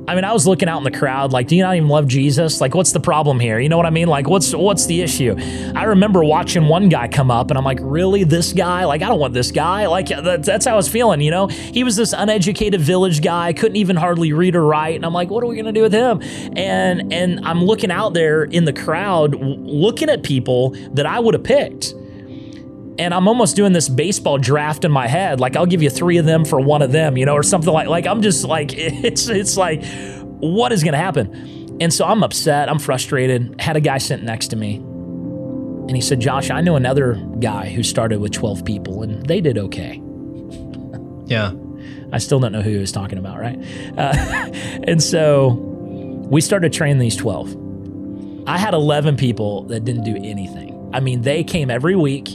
I mean, I was looking out in the crowd, like, do you not even love Jesus? Like, what's the problem here? You know what I mean? Like, what's what's the issue? I remember watching one guy come up, and I'm like, really, this guy? Like, I don't want this guy. Like, that's how I was feeling. You know, he was this uneducated village guy, couldn't even hardly read or write, and I'm like, what are we gonna do with him? And and I'm looking out there in the crowd, looking at people that I would have picked and I'm almost doing this baseball draft in my head. Like I'll give you three of them for one of them, you know, or something like like I'm just like it's it's like what is gonna happen? And so I'm upset, I'm frustrated. Had a guy sitting next to me. And he said, Josh, I know another guy who started with 12 people and they did okay. Yeah. I still don't know who he was talking about, right? Uh, and so we started training these 12. I had 11 people that didn't do anything. I mean, they came every week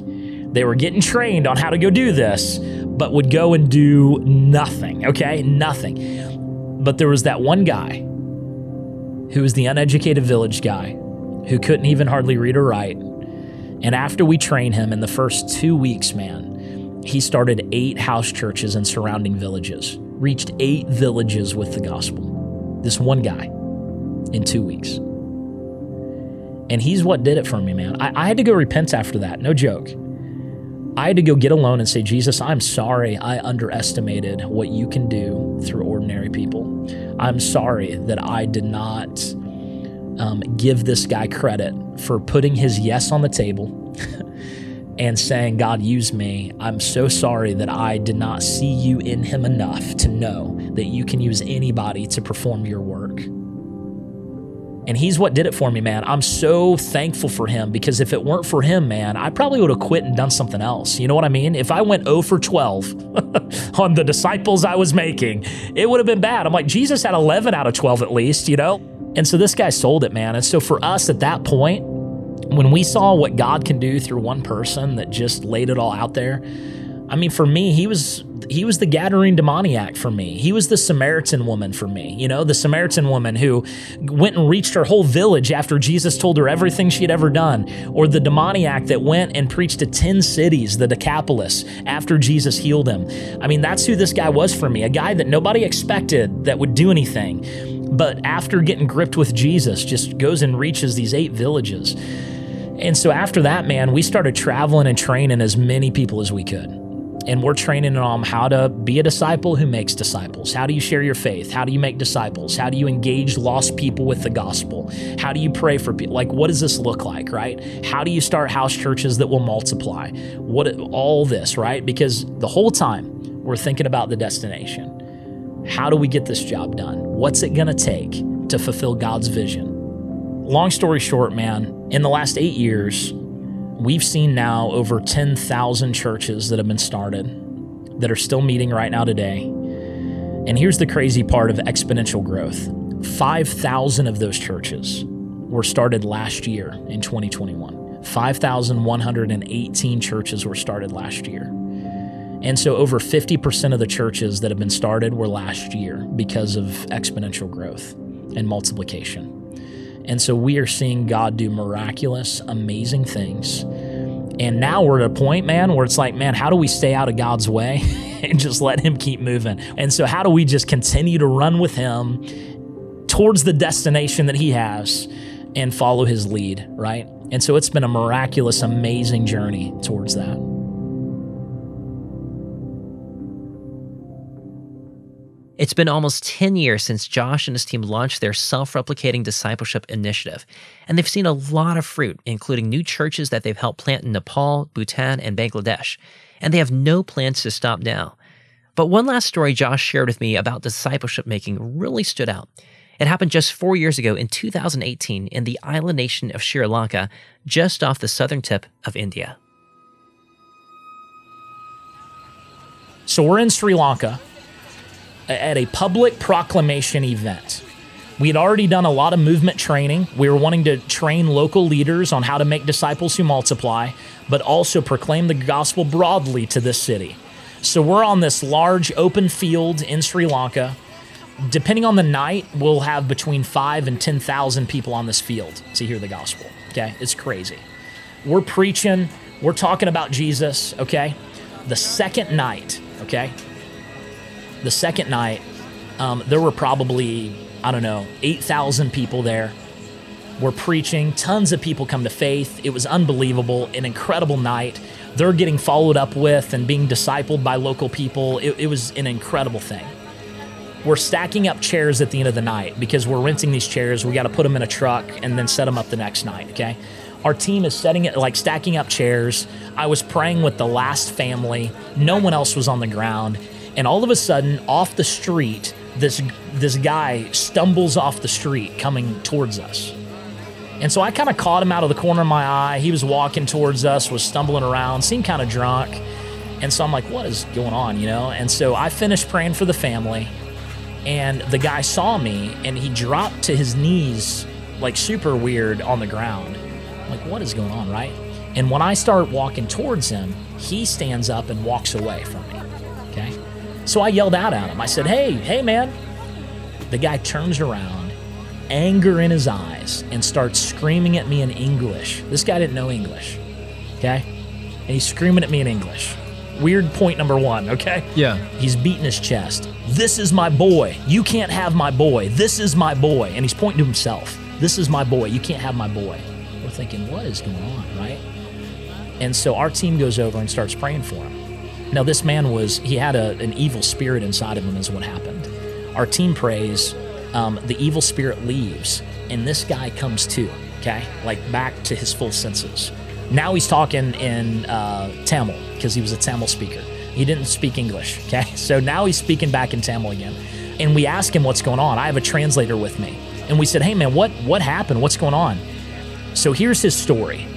they were getting trained on how to go do this, but would go and do nothing, okay? Nothing. But there was that one guy who was the uneducated village guy who couldn't even hardly read or write. And after we trained him in the first two weeks, man, he started eight house churches in surrounding villages, reached eight villages with the gospel. This one guy in two weeks. And he's what did it for me, man. I, I had to go repent after that, no joke. I had to go get alone and say, Jesus, I'm sorry I underestimated what you can do through ordinary people. I'm sorry that I did not um, give this guy credit for putting his yes on the table and saying, God, use me. I'm so sorry that I did not see you in him enough to know that you can use anybody to perform your work. And he's what did it for me, man. I'm so thankful for him because if it weren't for him, man, I probably would have quit and done something else. You know what I mean? If I went 0 for 12 on the disciples I was making, it would have been bad. I'm like, Jesus had 11 out of 12 at least, you know? And so this guy sold it, man. And so for us at that point, when we saw what God can do through one person that just laid it all out there, I mean, for me, he was he was the Gadarene demoniac for me. He was the Samaritan woman for me. You know, the Samaritan woman who went and reached her whole village after Jesus told her everything she had ever done, or the demoniac that went and preached to 10 cities, the Decapolis, after Jesus healed him. I mean, that's who this guy was for me, a guy that nobody expected that would do anything. But after getting gripped with Jesus, just goes and reaches these eight villages. And so after that, man, we started traveling and training as many people as we could and we're training them how to be a disciple who makes disciples. How do you share your faith? How do you make disciples? How do you engage lost people with the gospel? How do you pray for people? Like, what does this look like, right? How do you start house churches that will multiply? What all this, right? Because the whole time we're thinking about the destination. How do we get this job done? What's it going to take to fulfill God's vision? Long story short, man, in the last eight years, we've seen now over 10,000 churches that have been started that are still meeting right now today. And here's the crazy part of exponential growth 5,000 of those churches were started last year in 2021. 5,118 churches were started last year. And so over 50% of the churches that have been started were last year because of exponential growth and multiplication. And so we are seeing God do miraculous, amazing things. And now we're at a point, man, where it's like, man, how do we stay out of God's way and just let Him keep moving? And so, how do we just continue to run with Him towards the destination that He has and follow His lead, right? And so, it's been a miraculous, amazing journey towards that. It's been almost 10 years since Josh and his team launched their self replicating discipleship initiative, and they've seen a lot of fruit, including new churches that they've helped plant in Nepal, Bhutan, and Bangladesh, and they have no plans to stop now. But one last story Josh shared with me about discipleship making really stood out. It happened just four years ago in 2018 in the island nation of Sri Lanka, just off the southern tip of India. So we're in Sri Lanka at a public proclamation event. We had already done a lot of movement training. We were wanting to train local leaders on how to make disciples who multiply, but also proclaim the gospel broadly to this city. So we're on this large open field in Sri Lanka. Depending on the night, we'll have between five and 10,000 people on this field to hear the gospel. Okay, it's crazy. We're preaching, we're talking about Jesus. Okay, the second night, okay, the second night, um, there were probably, I don't know, 8,000 people there. We're preaching, tons of people come to faith. It was unbelievable, an incredible night. They're getting followed up with and being discipled by local people. It, it was an incredible thing. We're stacking up chairs at the end of the night because we're renting these chairs. We got to put them in a truck and then set them up the next night, okay? Our team is setting it like stacking up chairs. I was praying with the last family. No one else was on the ground and all of a sudden off the street this this guy stumbles off the street coming towards us. And so i kind of caught him out of the corner of my eye. He was walking towards us was stumbling around seemed kind of drunk. And so i'm like what is going on? You know? And so i finished praying for the family and the guy saw me and he dropped to his knees like super weird on the ground. I'm like what is going on? Right? And when i start walking towards him he stands up and walks away from me so I yelled out at him. I said, Hey, hey, man. The guy turns around, anger in his eyes, and starts screaming at me in English. This guy didn't know English. Okay? And he's screaming at me in English. Weird point number one, okay? Yeah. He's beating his chest. This is my boy. You can't have my boy. This is my boy. And he's pointing to himself. This is my boy. You can't have my boy. We're thinking, what is going on, right? And so our team goes over and starts praying for him. Now, this man was, he had a, an evil spirit inside of him, is what happened. Our team prays, um, the evil spirit leaves, and this guy comes to, okay? Like back to his full senses. Now he's talking in uh, Tamil because he was a Tamil speaker. He didn't speak English, okay? So now he's speaking back in Tamil again. And we ask him what's going on. I have a translator with me. And we said, hey man, what, what happened? What's going on? So here's his story.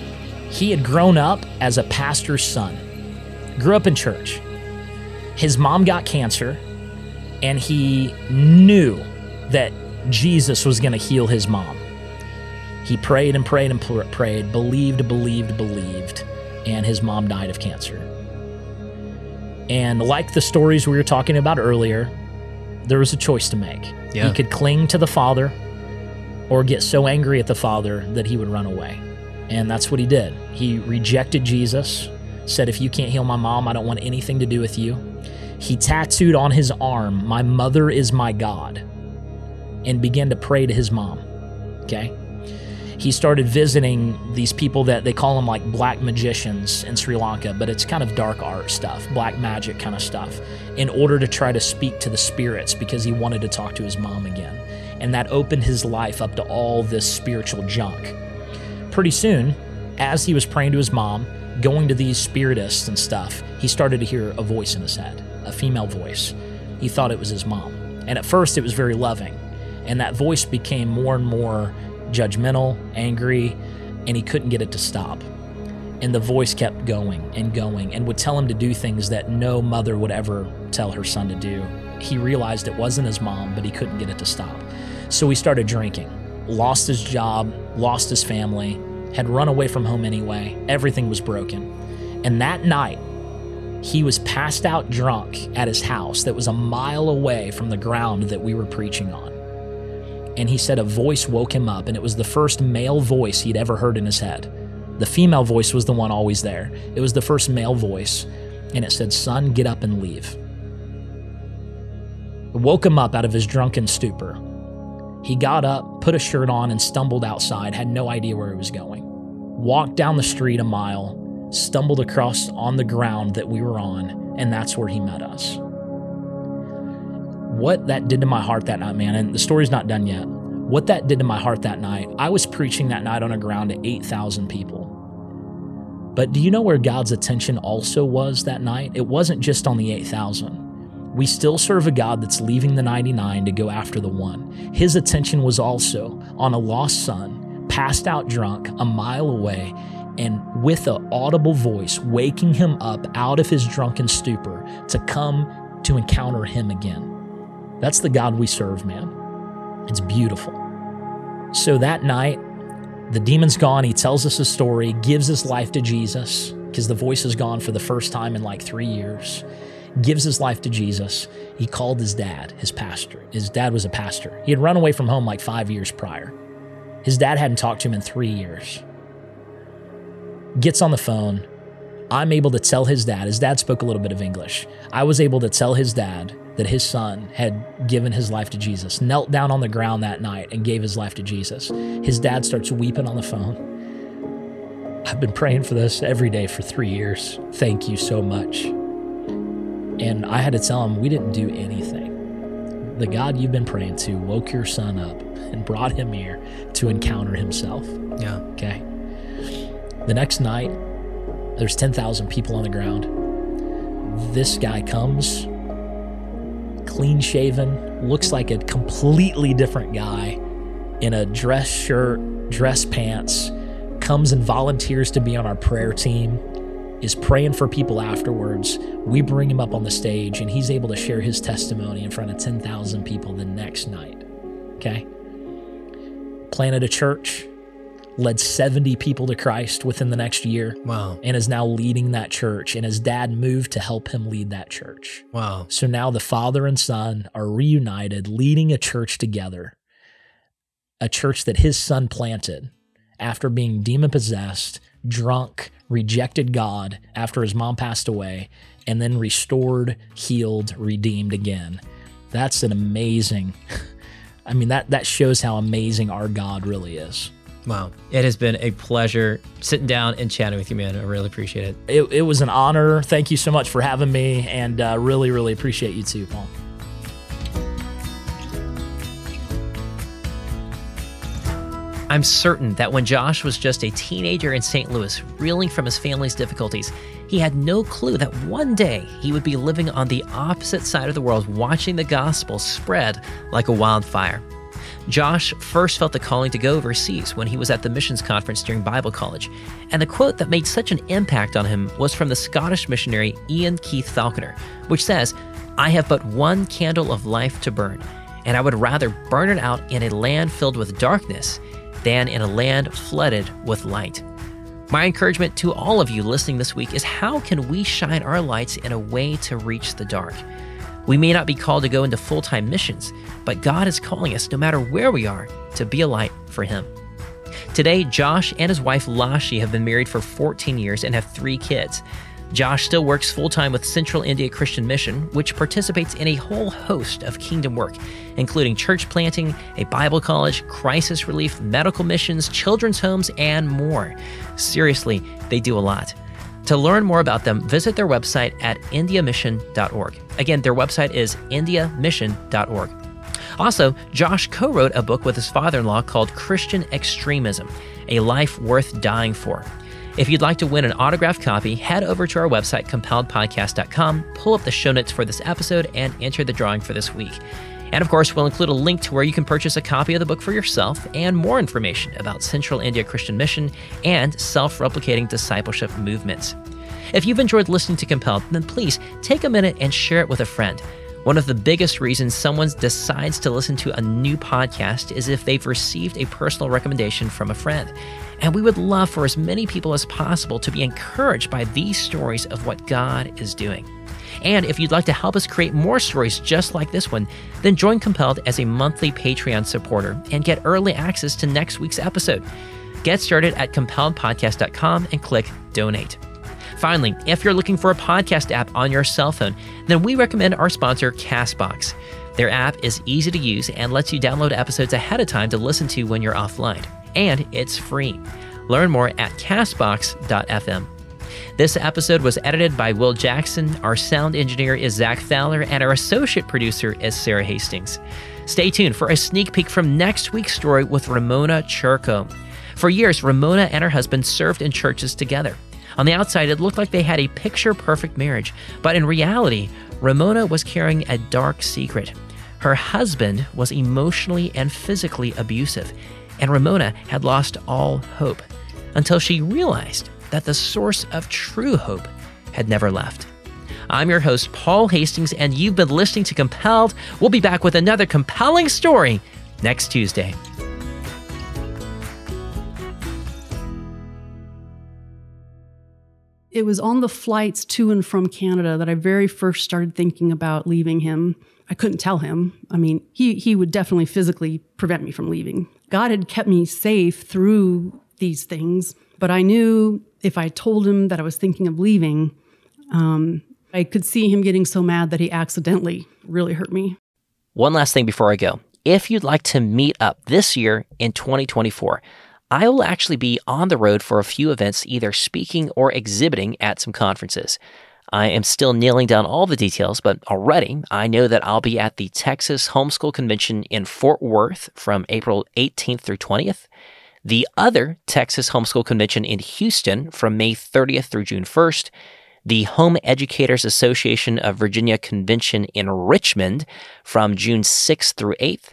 He had grown up as a pastor's son grew up in church. His mom got cancer, and he knew that Jesus was going to heal his mom. He prayed and prayed and prayed, believed, believed, believed, and his mom died of cancer. And like the stories we were talking about earlier, there was a choice to make. Yeah. He could cling to the father or get so angry at the father that he would run away. And that's what he did. He rejected Jesus, said, If you can't heal my mom, I don't want anything to do with you. He tattooed on his arm, My mother is my God, and began to pray to his mom. Okay? He started visiting these people that they call them like black magicians in Sri Lanka, but it's kind of dark art stuff, black magic kind of stuff, in order to try to speak to the spirits because he wanted to talk to his mom again. And that opened his life up to all this spiritual junk. Pretty soon, as he was praying to his mom, going to these spiritists and stuff, he started to hear a voice in his head, a female voice. He thought it was his mom. And at first, it was very loving. And that voice became more and more judgmental, angry, and he couldn't get it to stop. And the voice kept going and going and would tell him to do things that no mother would ever tell her son to do. He realized it wasn't his mom, but he couldn't get it to stop. So he started drinking, lost his job, lost his family, had run away from home anyway. Everything was broken. And that night, he was passed out drunk at his house that was a mile away from the ground that we were preaching on. And he said a voice woke him up, and it was the first male voice he'd ever heard in his head. The female voice was the one always there. It was the first male voice, and it said, Son, get up and leave. It woke him up out of his drunken stupor. He got up, put a shirt on, and stumbled outside, had no idea where he was going. Walked down the street a mile, stumbled across on the ground that we were on, and that's where he met us. What that did to my heart that night, man, and the story's not done yet. What that did to my heart that night, I was preaching that night on a ground to 8,000 people. But do you know where God's attention also was that night? It wasn't just on the 8,000. We still serve a God that's leaving the 99 to go after the one. His attention was also on a lost son, passed out drunk, a mile away, and with an audible voice waking him up out of his drunken stupor to come to encounter him again. That's the God we serve, man. It's beautiful. So that night, the demon's gone. He tells us a story, gives his life to Jesus because the voice is gone for the first time in like three years. Gives his life to Jesus. He called his dad, his pastor. His dad was a pastor. He had run away from home like five years prior. His dad hadn't talked to him in three years gets on the phone. I'm able to tell his dad, his dad spoke a little bit of English. I was able to tell his dad that his son had given his life to Jesus, knelt down on the ground that night and gave his life to Jesus. His dad starts weeping on the phone. I've been praying for this every day for three years. Thank you so much. And I had to tell him, we didn't do anything. The God you've been praying to woke your son up and brought him here to encounter himself. Yeah. Okay. The next night, there's 10,000 people on the ground. This guy comes, clean shaven, looks like a completely different guy in a dress shirt, dress pants, comes and volunteers to be on our prayer team, is praying for people afterwards. We bring him up on the stage and he's able to share his testimony in front of 10,000 people the next night. Okay? Planted a church, led 70 people to Christ within the next year. Wow. And is now leading that church. And his dad moved to help him lead that church. Wow. So now the father and son are reunited, leading a church together. A church that his son planted after being demon possessed, drunk, rejected God after his mom passed away, and then restored, healed, redeemed again. That's an amazing. I mean that that shows how amazing our God really is. Wow. It has been a pleasure sitting down and chatting with you, man. I really appreciate it. It, it was an honor. Thank you so much for having me, and uh, really, really appreciate you too, Paul. I'm certain that when Josh was just a teenager in St. Louis, reeling from his family's difficulties, he had no clue that one day he would be living on the opposite side of the world, watching the gospel spread like a wildfire. Josh first felt the calling to go overseas when he was at the missions conference during Bible college, and the quote that made such an impact on him was from the Scottish missionary Ian Keith Falconer, which says, I have but one candle of life to burn, and I would rather burn it out in a land filled with darkness than in a land flooded with light. My encouragement to all of you listening this week is how can we shine our lights in a way to reach the dark? We may not be called to go into full time missions, but God is calling us, no matter where we are, to be a light for Him. Today, Josh and his wife Lashi have been married for 14 years and have three kids. Josh still works full time with Central India Christian Mission, which participates in a whole host of kingdom work, including church planting, a Bible college, crisis relief, medical missions, children's homes, and more. Seriously, they do a lot. To learn more about them, visit their website at indiamission.org. Again, their website is indiamission.org. Also, Josh co wrote a book with his father in law called Christian Extremism A Life Worth Dying For. If you'd like to win an autographed copy, head over to our website, compelledpodcast.com, pull up the show notes for this episode, and enter the drawing for this week. And of course, we'll include a link to where you can purchase a copy of the book for yourself and more information about Central India Christian Mission and self replicating discipleship movements. If you've enjoyed listening to Compelled, then please take a minute and share it with a friend. One of the biggest reasons someone decides to listen to a new podcast is if they've received a personal recommendation from a friend. And we would love for as many people as possible to be encouraged by these stories of what God is doing. And if you'd like to help us create more stories just like this one, then join Compelled as a monthly Patreon supporter and get early access to next week's episode. Get started at compelledpodcast.com and click donate. Finally, if you're looking for a podcast app on your cell phone, then we recommend our sponsor, Castbox. Their app is easy to use and lets you download episodes ahead of time to listen to when you're offline. And it's free. Learn more at castbox.fm. This episode was edited by Will Jackson. Our sound engineer is Zach Fowler, and our associate producer is Sarah Hastings. Stay tuned for a sneak peek from next week's story with Ramona Churko. For years, Ramona and her husband served in churches together. On the outside, it looked like they had a picture perfect marriage, but in reality, Ramona was carrying a dark secret. Her husband was emotionally and physically abusive, and Ramona had lost all hope until she realized that the source of true hope had never left. I'm your host, Paul Hastings, and you've been listening to Compelled. We'll be back with another compelling story next Tuesday. It was on the flights to and from Canada that I very first started thinking about leaving him. I couldn't tell him. I mean, he, he would definitely physically prevent me from leaving. God had kept me safe through these things, but I knew if I told him that I was thinking of leaving, um, I could see him getting so mad that he accidentally really hurt me. One last thing before I go. If you'd like to meet up this year in 2024, I will actually be on the road for a few events, either speaking or exhibiting at some conferences. I am still nailing down all the details, but already I know that I'll be at the Texas Homeschool Convention in Fort Worth from April 18th through 20th, the other Texas Homeschool Convention in Houston from May 30th through June 1st, the Home Educators Association of Virginia Convention in Richmond from June 6th through 8th,